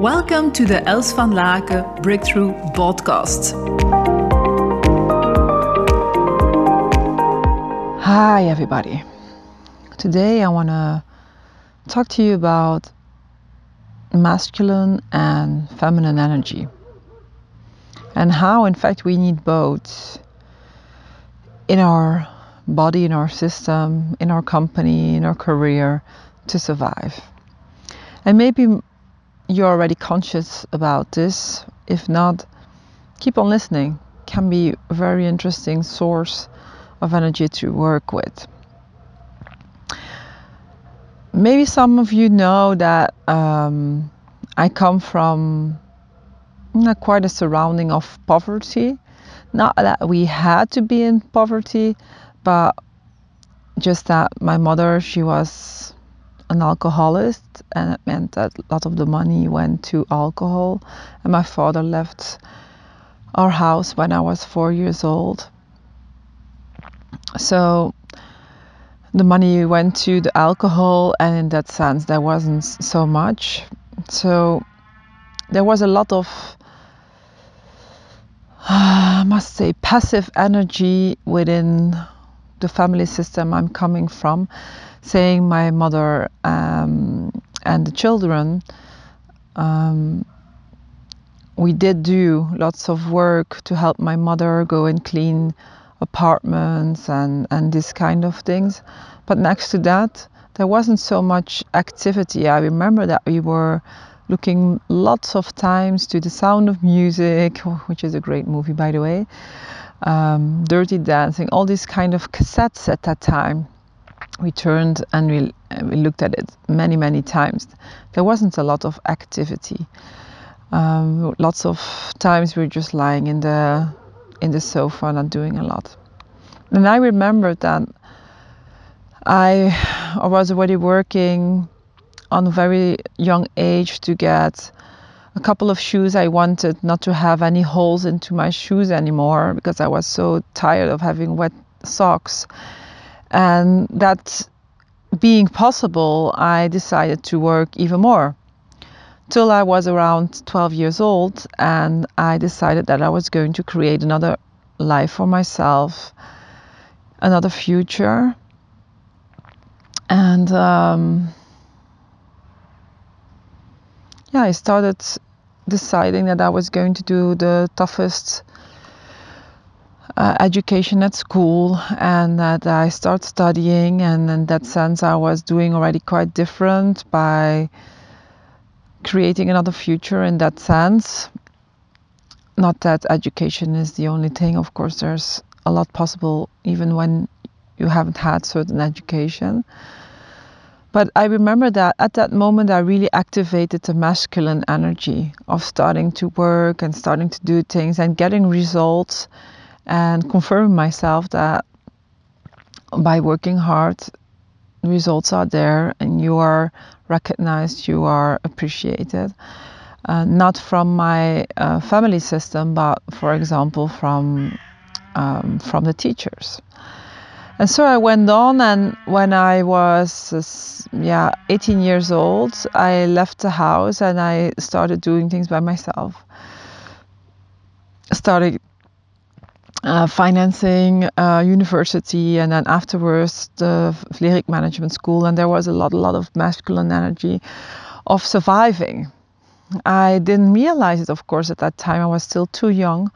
Welcome to the Els van Laken Breakthrough Podcast. Hi, everybody. Today I want to talk to you about masculine and feminine energy and how, in fact, we need both in our body, in our system, in our company, in our career to survive. And maybe you're already conscious about this. If not, keep on listening. Can be a very interesting source of energy to work with. Maybe some of you know that um, I come from not quite a surrounding of poverty. Not that we had to be in poverty, but just that my mother, she was an alcoholic, and it meant that a lot of the money went to alcohol. And my father left our house when I was four years old. So the money went to the alcohol, and in that sense, there wasn't so much. So there was a lot of, I must say, passive energy within the family system I'm coming from saying my mother um, and the children, um, we did do lots of work to help my mother go and clean apartments and, and this kind of things. But next to that, there wasn't so much activity. I remember that we were looking lots of times to the sound of music, which is a great movie, by the way, um, Dirty Dancing, all these kind of cassettes at that time we turned and we, we looked at it many, many times. There wasn't a lot of activity. Um, lots of times we were just lying in the in the sofa, not doing a lot. And I remember that I, I was already working on a very young age to get a couple of shoes I wanted not to have any holes into my shoes anymore because I was so tired of having wet socks and that being possible, I decided to work even more. Till I was around 12 years old, and I decided that I was going to create another life for myself, another future. And um, yeah, I started deciding that I was going to do the toughest uh, education at school and that I start studying. And in that sense I was doing already quite different by creating another future in that sense. Not that education is the only thing. Of course there's a lot possible even when you haven't had certain education. But I remember that at that moment I really activated the masculine energy of starting to work and starting to do things and getting results and confirming myself that by working hard, results are there and you are recognized, you are appreciated. Uh, not from my uh, family system, but for example, from um, from the teachers. And so I went on, and when I was uh, yeah 18 years old, I left the house and I started doing things by myself. Started uh, financing uh, university and then afterwards the Vlerick Management School and there was a lot, a lot of masculine energy of surviving. I didn't realize it, of course, at that time. I was still too young,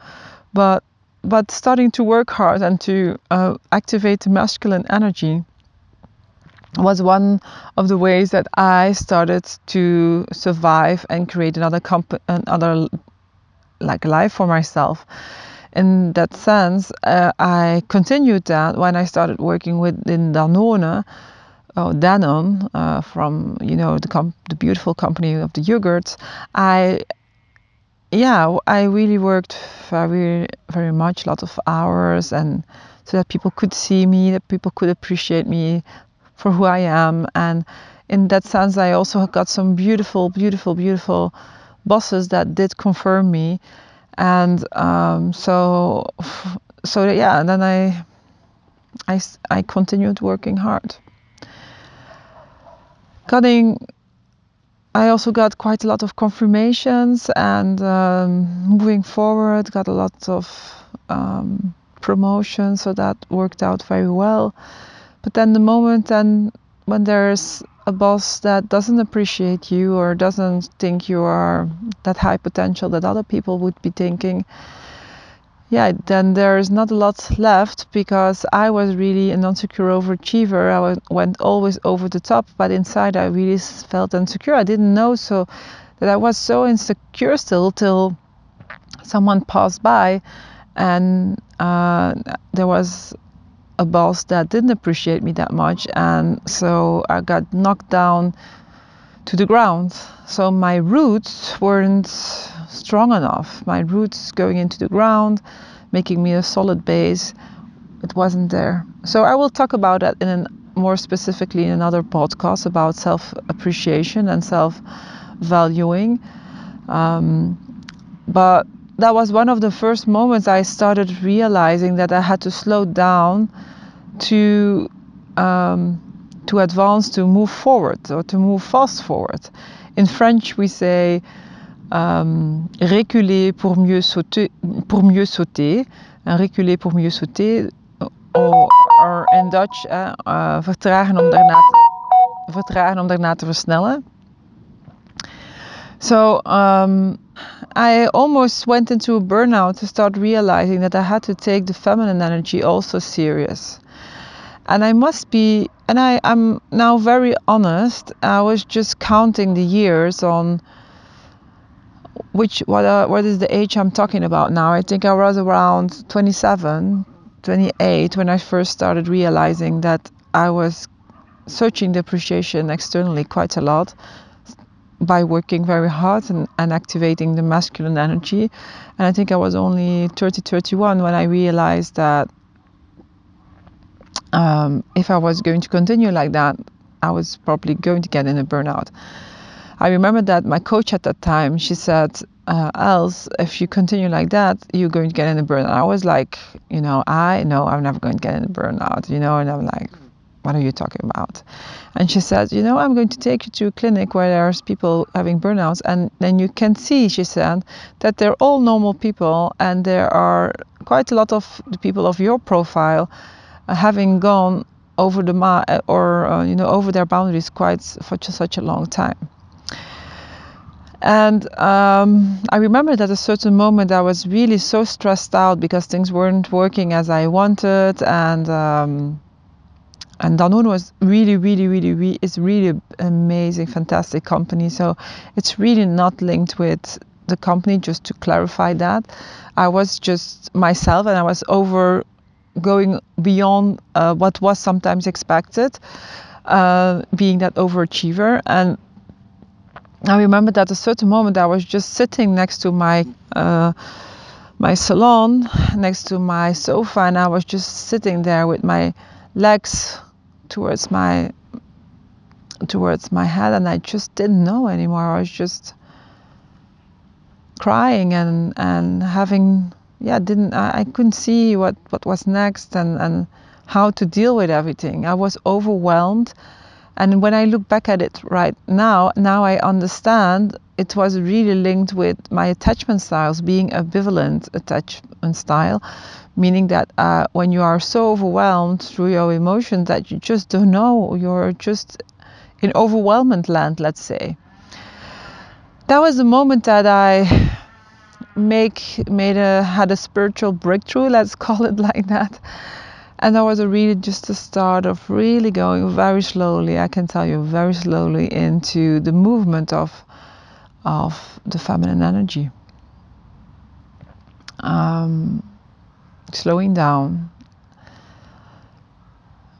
but but starting to work hard and to uh, activate the masculine energy was one of the ways that I started to survive and create another comp- another like life for myself in that sense, uh, I continued that when I started working with Danone, or Danone, uh, from you know the the beautiful company of the yogurts. I yeah, I really worked very very much, a lot of hours, and so that people could see me, that people could appreciate me for who I am, and in that sense, I also got some beautiful, beautiful, beautiful bosses that did confirm me and um, so so yeah then I, I i continued working hard cutting I also got quite a lot of confirmations and um, moving forward, got a lot of um, promotion, so that worked out very well. But then the moment then when there's a boss that doesn't appreciate you or doesn't think you are that high potential that other people would be thinking, yeah, then there's not a lot left because I was really an insecure overachiever. I went always over the top, but inside I really felt insecure. I didn't know so that I was so insecure still till someone passed by and uh, there was a boss that didn't appreciate me that much, and so I got knocked down to the ground. So my roots weren't strong enough. My roots going into the ground, making me a solid base, it wasn't there. So I will talk about that in an, more specifically in another podcast about self appreciation and self valuing. Um, but that was one of the first moments I started realizing that I had to slow down to um, to advance, to move forward, or to move fast forward. In French, we say um, reculer pour mieux sauter, pour mieux sauter, en reculer pour mieux sauter, or, or in Dutch, uh, uh, vertragen om daarna te, vertragen om daarna te versnellen. So um, I almost went into a burnout to start realizing that I had to take the feminine energy also serious. And I must be, and I, I'm now very honest, I was just counting the years on which, what, uh, what is the age I'm talking about now? I think I was around 27, 28 when I first started realizing that I was searching the appreciation externally quite a lot by working very hard and, and activating the masculine energy. And I think I was only 30, 31 when I realized that um, if I was going to continue like that, I was probably going to get in a burnout. I remember that my coach at that time, she said, uh, Els if you continue like that, you're going to get in a burnout. I was like, you know, I know I'm never going to get in a burnout, you know, and I'm like, what are you talking about? And she said, you know, I'm going to take you to a clinic where there's people having burnouts, and then you can see, she said, that they're all normal people, and there are quite a lot of the people of your profile having gone over the uh, or uh, you know over their boundaries quite for such a long time. And um, I remember that at a certain moment I was really so stressed out because things weren't working as I wanted, and um, and Danone was really, really, really, really, it's really amazing, fantastic company. So it's really not linked with the company. Just to clarify that, I was just myself, and I was over going beyond uh, what was sometimes expected, uh, being that overachiever. And I remember that at a certain moment I was just sitting next to my uh, my salon, next to my sofa, and I was just sitting there with my legs towards my towards my head and I just didn't know anymore. I was just crying and and having yeah didn't I, I couldn't see what what was next and and how to deal with everything. I was overwhelmed and when I look back at it right now, now I understand it was really linked with my attachment styles being ambivalent attachment style meaning that uh, when you are so overwhelmed through your emotions that you just don't know, you're just in overwhelming land, let's say. That was the moment that I make made a had a spiritual breakthrough, let's call it like that. And that was a really just the start of really going very slowly, I can tell you, very slowly into the movement of of the feminine energy. Um, slowing down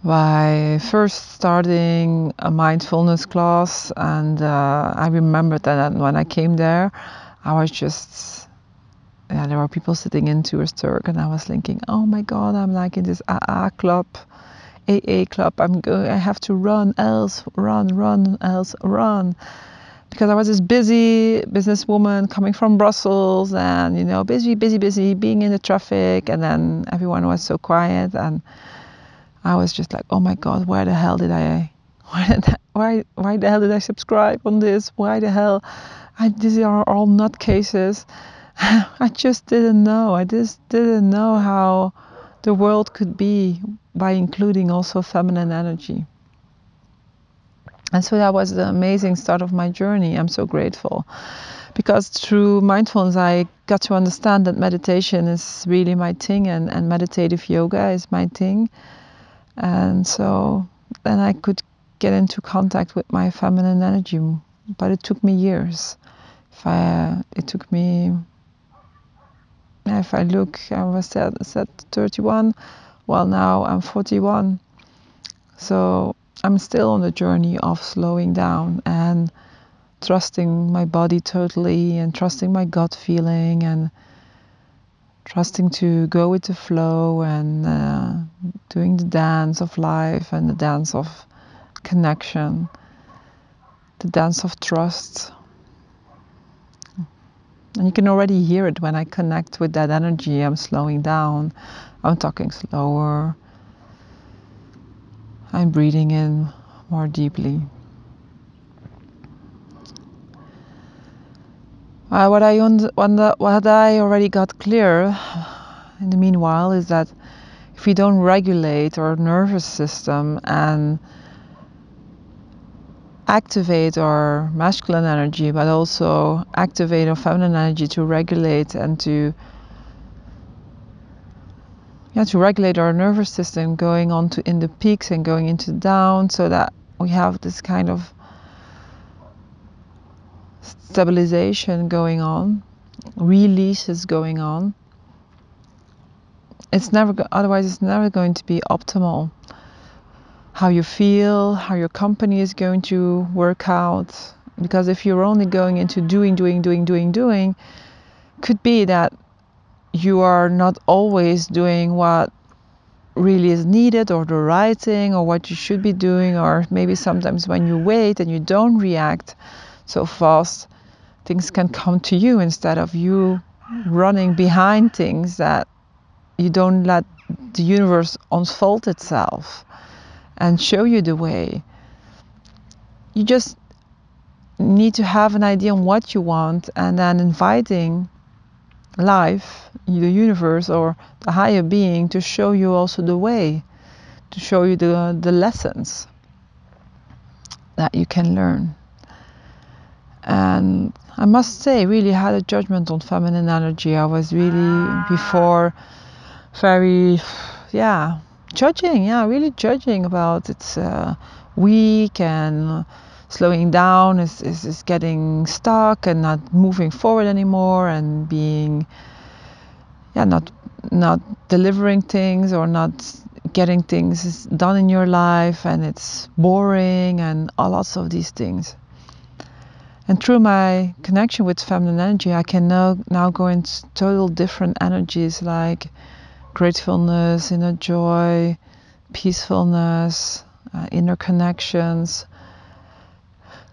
by first starting a mindfulness class and uh, i remember that when i came there i was just yeah there were people sitting in Toursterk and i was thinking oh my god i'm like in this aa club aa club i'm going i have to run else run run else run because I was this busy businesswoman coming from Brussels and you know busy busy busy being in the traffic and then everyone was so quiet and I was just like oh my god where the hell did I why why why the hell did I subscribe on this? Why the hell? I, these are all nutcases. I just didn't know. I just didn't know how the world could be by including also feminine energy. And so that was the amazing start of my journey. I'm so grateful because through mindfulness, I got to understand that meditation is really my thing and, and meditative yoga is my thing. And so then I could get into contact with my feminine energy, but it took me years. If I, uh, it took me, if I look, I was at, at 31, well, now I'm 41. So I'm still on the journey of slowing down and trusting my body totally and trusting my gut feeling and trusting to go with the flow and uh, doing the dance of life and the dance of connection, the dance of trust. And you can already hear it when I connect with that energy. I'm slowing down, I'm talking slower, I'm breathing in more deeply. Uh, what I what I already got clear in the meanwhile is that if we don't regulate our nervous system and activate our masculine energy, but also activate our feminine energy to regulate and to yeah, to regulate our nervous system going on to in the peaks and going into down so that we have this kind of stabilization going on, releases going on. It's never otherwise it's never going to be optimal. How you feel, how your company is going to work out. Because if you're only going into doing doing doing doing doing could be that you are not always doing what really is needed or the right thing or what you should be doing or maybe sometimes when you wait and you don't react so fast things can come to you instead of you running behind things that you don't let the universe unfold itself and show you the way you just need to have an idea on what you want and then inviting life, the universe, or the higher being to show you also the way, to show you the, the lessons that you can learn. And I must say, really had a judgment on feminine energy. I was really before very, yeah, judging, yeah, really judging about it's uh, weak and slowing down is, is, is getting stuck and not moving forward anymore and being yeah not not delivering things or not getting things done in your life and it's boring and all lots of these things. And through my connection with feminine energy i can now now go into total different energies like gratefulness inner joy peacefulness uh, inner connections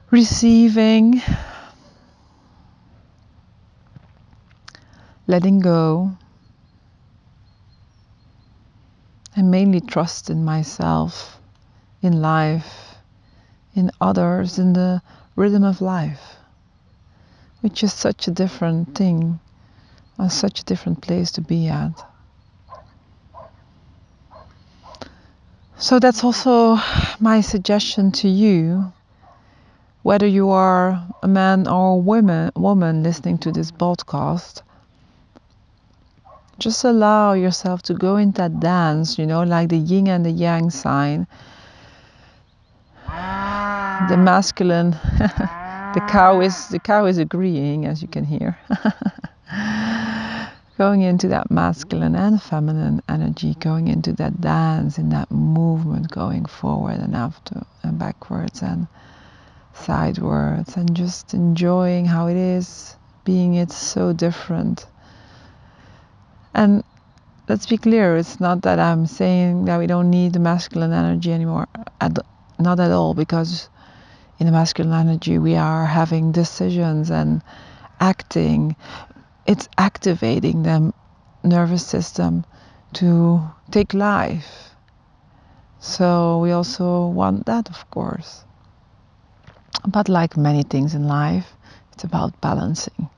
receiving, letting go, and mainly trust in myself, in life, in others, in the rhythm of life, which is such a different thing, and such a different place to be at. So that's also my suggestion to you whether you are a man or a woman, woman listening to this podcast, just allow yourself to go in that dance, you know, like the yin and the yang sign. The masculine, the cow is the cow is agreeing, as you can hear. going into that masculine and feminine energy, going into that dance, in that movement, going forward and after and backwards and sidewards and just enjoying how it is, being it so different. And let's be clear, it's not that I'm saying that we don't need the masculine energy anymore. At, not at all, because in the masculine energy we are having decisions and acting. It's activating the nervous system to take life So we also want that, of course. But like many things in life, it's about balancing.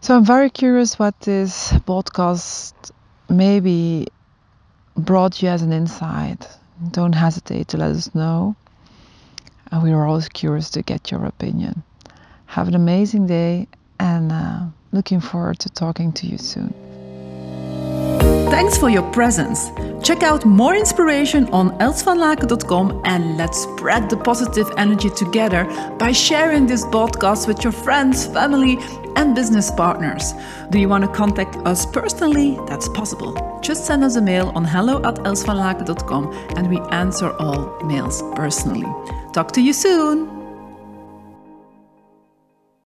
So I'm very curious what this podcast maybe brought you as an insight. Don't hesitate to let us know. And we are always curious to get your opinion. Have an amazing day and looking forward to talking to you soon. Thanks for your presence. Check out more inspiration on elsvanlaken.com and let's spread the positive energy together by sharing this podcast with your friends, family, and business partners. Do you want to contact us personally? That's possible. Just send us a mail on hello at elsvanlaken.com and we answer all mails personally. Talk to you soon.